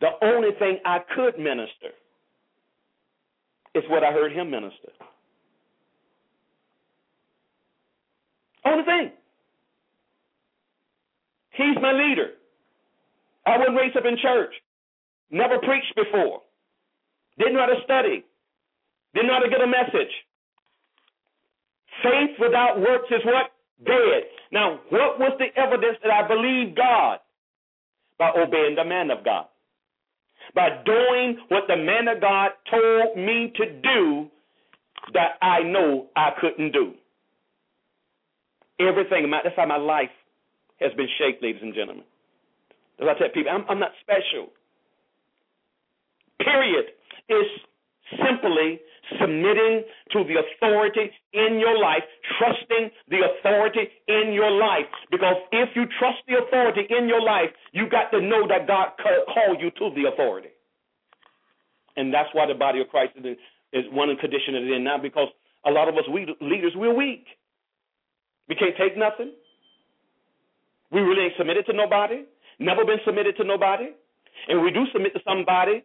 The only thing I could minister is what I heard him minister. Only thing. He's my leader. I wasn't raised up in church. Never preached before. Didn't know how to study. Didn't know how to get a message. Faith without works is what? Dead. Now, what was the evidence that I believed God? By obeying the man of God. By doing what the man of God told me to do that I know I couldn't do. Everything, that's how my life has been shaped, ladies and gentlemen. As I tell people, I'm, I'm not special. Period. It's simply submitting to the authority in your life, trusting the authority in your life. Because if you trust the authority in your life, you got to know that God called you to the authority. And that's why the body of Christ is, one condition it is in now because a lot of us we leaders, we're weak. We can't take nothing. We really ain't submitted to nobody, never been submitted to nobody. And we do submit to somebody,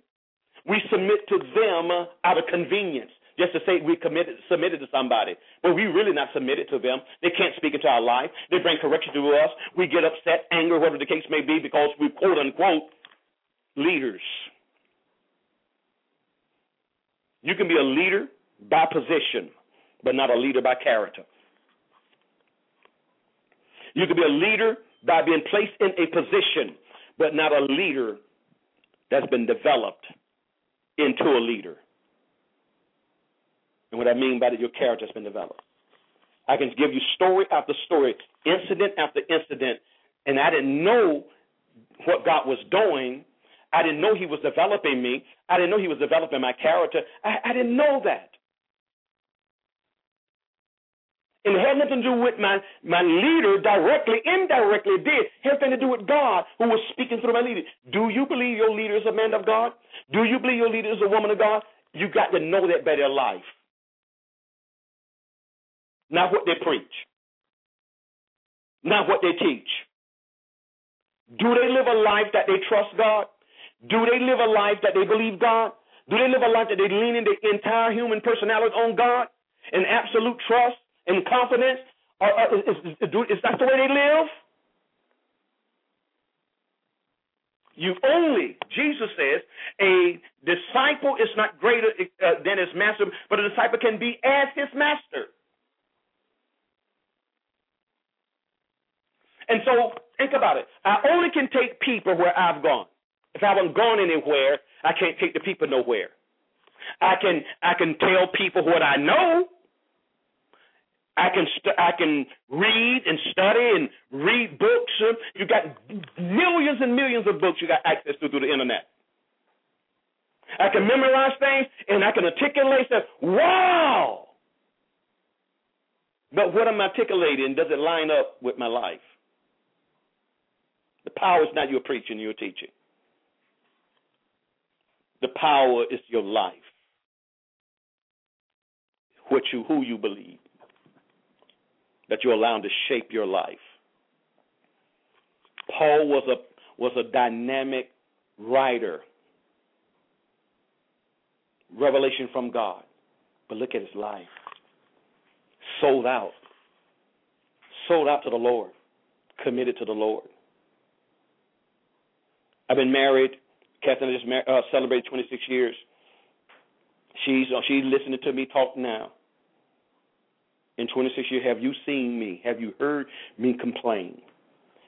we submit to them out of convenience, just to say we committed, submitted to somebody. But we really not submitted to them. They can't speak into our life. They bring correction to us. We get upset, anger, whatever the case may be, because we quote unquote leaders. You can be a leader by position, but not a leader by character. You can be a leader by being placed in a position, but not a leader that's been developed into a leader. And what I mean by that, your character has been developed. I can give you story after story, incident after incident, and I didn't know what God was doing. I didn't know He was developing me. I didn't know He was developing my character. I, I didn't know that. And it had nothing to do with my, my leader directly, indirectly did. It had to do with God who was speaking through my leader. Do you believe your leader is a man of God? Do you believe your leader is a woman of God? You got to know that by their life. Not what they preach. Not what they teach. Do they live a life that they trust God? Do they live a life that they believe God? Do they live a life that they lean in their entire human personality on God in absolute trust? In confidence? Or, or is, is, is that the way they live? You only, Jesus says, a disciple is not greater uh, than his master, but a disciple can be as his master. And so think about it. I only can take people where I've gone. If I haven't gone anywhere, I can't take the people nowhere. I can I can tell people what I know, I can st- I can read and study and read books. You got millions and millions of books you got access to through the internet. I can memorize things and I can articulate stuff. Wow! But what am I'm articulating does it line up with my life? The power is not your preaching, your teaching. The power is your life. What you who you believe that you're allowed to shape your life. Paul was a was a dynamic writer. Revelation from God. But look at his life. Sold out. Sold out to the Lord. Committed to the Lord. I've been married. Catherine just mar- uh, celebrated 26 years. She's uh, she's listening to me talk now in 26 years, have you seen me? Have you heard me complain?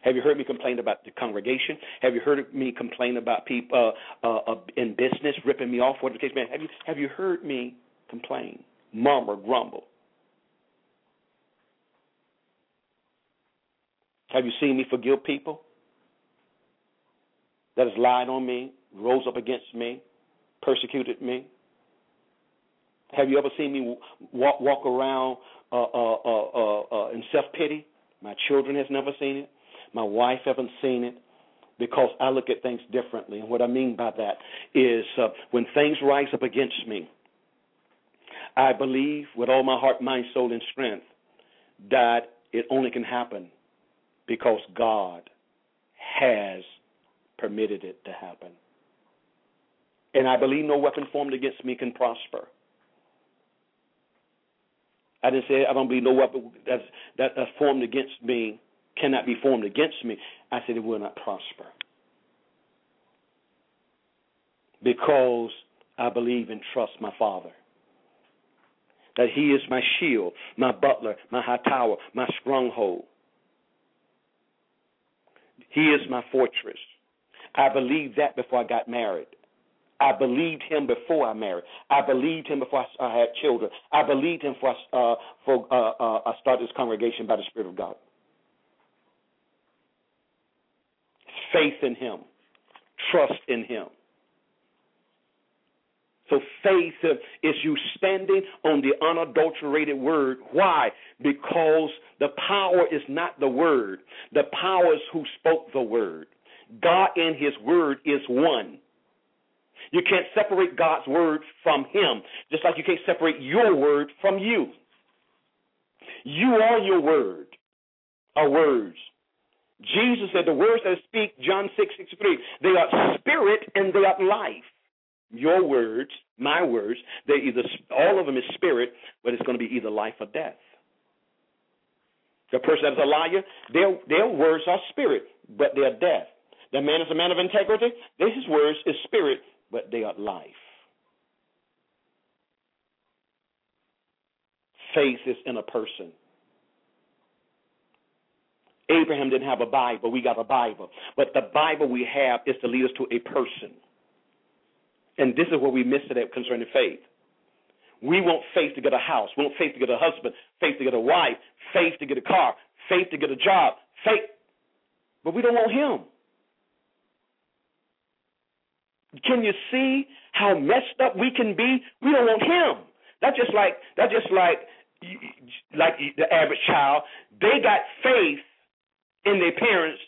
Have you heard me complain about the congregation? Have you heard me complain about people uh, uh, uh, in business ripping me off? What the case may have you have you heard me complain, murmur, grumble? Have you seen me forgive people that has lied on me, rose up against me, persecuted me? Have you ever seen me walk walk around uh, uh, uh, uh, uh in self pity? My children has never seen it. My wife haven't seen it because I look at things differently. And what I mean by that is uh, when things rise up against me, I believe with all my heart, mind, soul, and strength that it only can happen because God has permitted it to happen. And I believe no weapon formed against me can prosper. I didn't say I don't believe no weapon that's that, that's formed against me cannot be formed against me. I said it will not prosper. Because I believe and trust my Father. That He is my shield, my buckler, my high tower, my stronghold. He is my fortress. I believed that before I got married. I believed him before I married. I believed him before I had children. I believed him before I, uh, for, uh, uh, I started this congregation by the Spirit of God. Faith in him, trust in him. So faith is you standing on the unadulterated word. Why? Because the power is not the word. The power is who spoke the word. God and his word is one. You can't separate God's word from him, just like you can't separate your word from you. You are your word, our words. Jesus said the words that I speak, John 6, 63, they are spirit and they are life. Your words, my words, they either all of them is spirit, but it's going to be either life or death. The person that's a liar, their their words are spirit, but they are death. The man is a man of integrity. His words is spirit, but they are life. Faith is in a person. Abraham didn't have a Bible. We got a Bible. But the Bible we have is to lead us to a person. And this is what we miss it today concerning faith. We want faith to get a house. We want faith to get a husband, faith to get a wife, faith to get a car, faith to get a job, faith. But we don't want him. Can you see how messed up we can be? We don't want him. That's just like that's just like like the average child. They got faith in their parents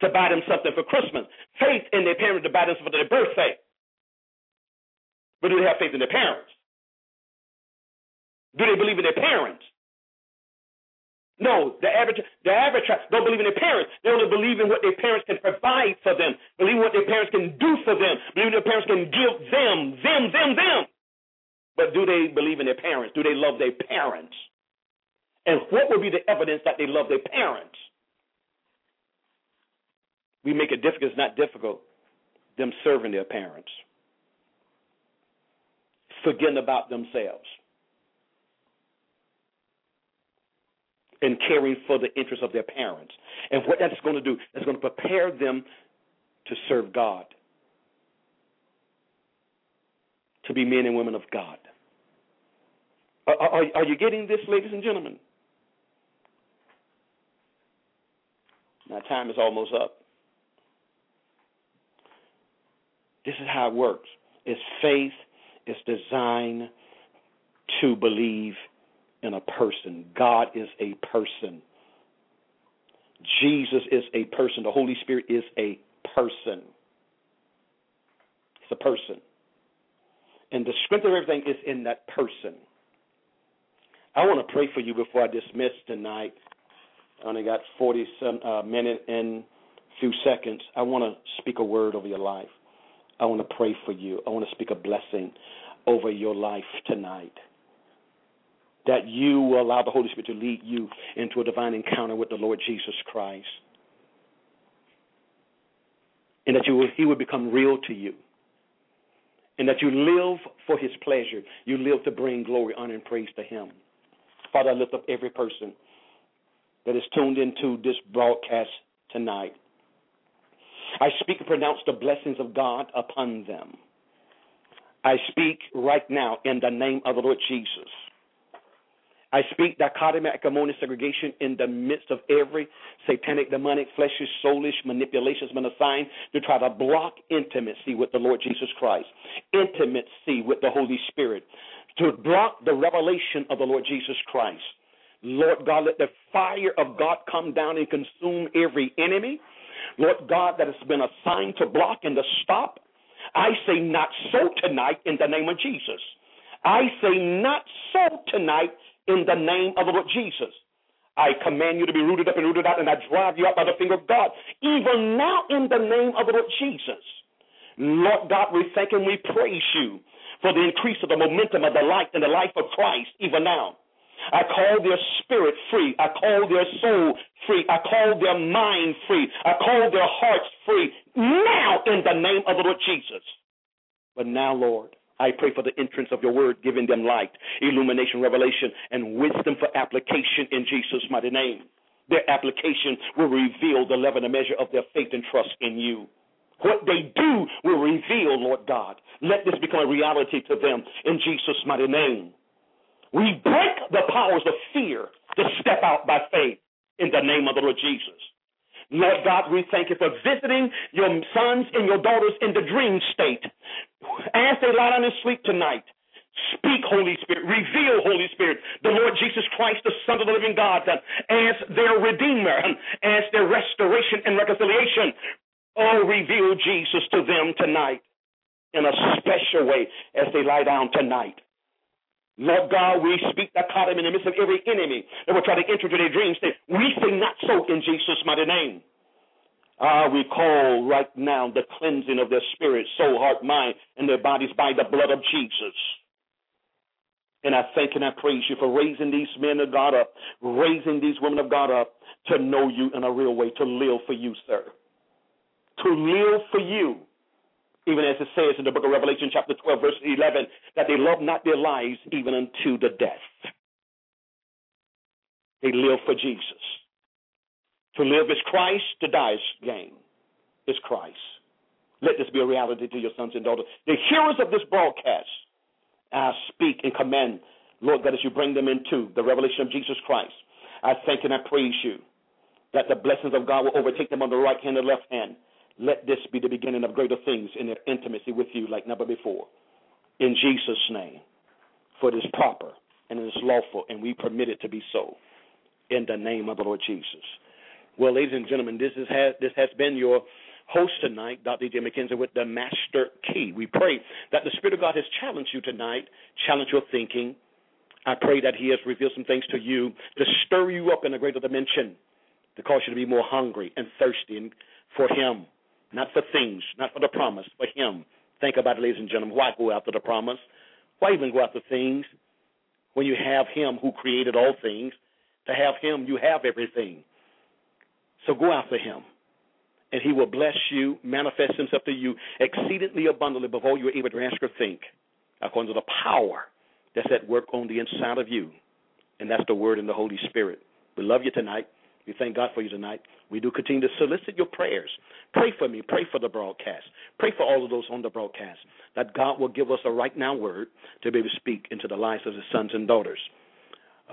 to buy them something for Christmas. Faith in their parents to buy them something for their birthday. But do they have faith in their parents? Do they believe in their parents? No, the average the average don't believe in their parents. They only believe in what their parents can provide for them. Believe what their parents can do for them. Believe their parents can give them, them, them, them. But do they believe in their parents? Do they love their parents? And what would be the evidence that they love their parents? We make it difficult, it's not difficult, them serving their parents. Forgetting about themselves. And caring for the interests of their parents. And what that's going to do, is going to prepare them to serve God, to be men and women of God. Are, are, are you getting this, ladies and gentlemen? Now, time is almost up. This is how it works. It's faith is designed to believe in a person. God is a person. Jesus is a person. The Holy Spirit is a person. It's a person. And the strength of everything is in that person. I want to pray for you before I dismiss tonight. I only got 40 some uh, minutes and few seconds. I want to speak a word over your life. I want to pray for you. I want to speak a blessing over your life tonight that you will allow the Holy Spirit to lead you into a divine encounter with the Lord Jesus Christ. And that you will, he will become real to you. And that you live for his pleasure. You live to bring glory, honor, and praise to him. Father, I lift up every person that is tuned into this broadcast tonight. I speak and pronounce the blessings of God upon them. I speak right now in the name of the Lord Jesus I speak dichotomy, acrimony, segregation in the midst of every satanic, demonic, fleshish, soulish manipulation has been assigned to try to block intimacy with the Lord Jesus Christ, intimacy with the Holy Spirit, to block the revelation of the Lord Jesus Christ. Lord God, let the fire of God come down and consume every enemy. Lord God, that has been assigned to block and to stop. I say not so tonight in the name of Jesus. I say not so tonight in the name of the Lord Jesus. I command you to be rooted up and rooted out, and I drive you out by the finger of God, even now in the name of the Lord Jesus. Lord God, we thank and we praise you for the increase of the momentum of the light and the life of Christ, even now. I call their spirit free. I call their soul free. I call their mind free. I call their hearts free now in the name of the Lord Jesus. But now, Lord, I pray for the entrance of your word, giving them light, illumination, revelation, and wisdom for application in Jesus' mighty name. Their application will reveal the level and measure of their faith and trust in you. What they do will reveal, Lord God. Let this become a reality to them in Jesus' mighty name. We break the powers of fear to step out by faith in the name of the Lord Jesus. Lord God, we thank you for visiting your sons and your daughters in the dream state. As they lie down and sleep tonight, Speak, Holy Spirit. Reveal, Holy Spirit, the Lord Jesus Christ, the Son of the living God, as their Redeemer, as their restoration and reconciliation. Oh, reveal Jesus to them tonight in a special way as they lie down tonight. Lord God, we speak that him in the midst of every enemy that will try to enter into their dreams. We say not so in Jesus' mighty name. Ah, we call right now the cleansing of their spirit, soul, heart, mind, and their bodies by the blood of Jesus. And I thank and I praise you for raising these men of God up, raising these women of God up to know you in a real way, to live for you, sir. To live for you even as it says in the book of Revelation, chapter 12, verse 11, that they love not their lives even unto the death. They live for Jesus. To live is Christ, to die is gain. Is Christ. Let this be a reality to your sons and daughters. The hearers of this broadcast, I speak and command, Lord God, as you bring them into the revelation of Jesus Christ. I thank and I praise you that the blessings of God will overtake them on the right hand and left hand let this be the beginning of greater things in their intimacy with you like never before. In Jesus' name. For it is proper and it is lawful, and we permit it to be so. In the name of the Lord Jesus. Well, ladies and gentlemen, this, is, this has been your host tonight, Dr. E.J. McKenzie, with the Master Key. We pray that the Spirit of God has challenged you tonight, challenged your thinking. I pray that He has revealed some things to you to stir you up in a greater dimension, to cause you to be more hungry and thirsty for Him not for things, not for the promise, for Him. Think about it, ladies and gentlemen. Why go after the promise? Why even go after things when you have Him who created all things? To have Him, you have everything. So go after Him, and He will bless you, manifest Himself to you exceedingly abundantly before you're able to ask or think, according to the power that's at work on the inside of you. And that's the Word and the Holy Spirit. We love you tonight. We thank God for you tonight. We do continue to solicit your prayers. Pray for me. Pray for the broadcast. Pray for all of those on the broadcast that God will give us a right now word to be able to speak into the lives of his sons and daughters.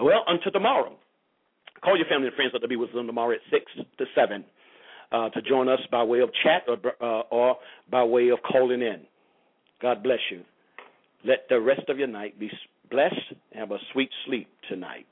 Well, until tomorrow, call your family and friends to be with them tomorrow at 6 to 7 uh, to join us by way of chat or, uh, or by way of calling in. God bless you. Let the rest of your night be blessed and have a sweet sleep tonight.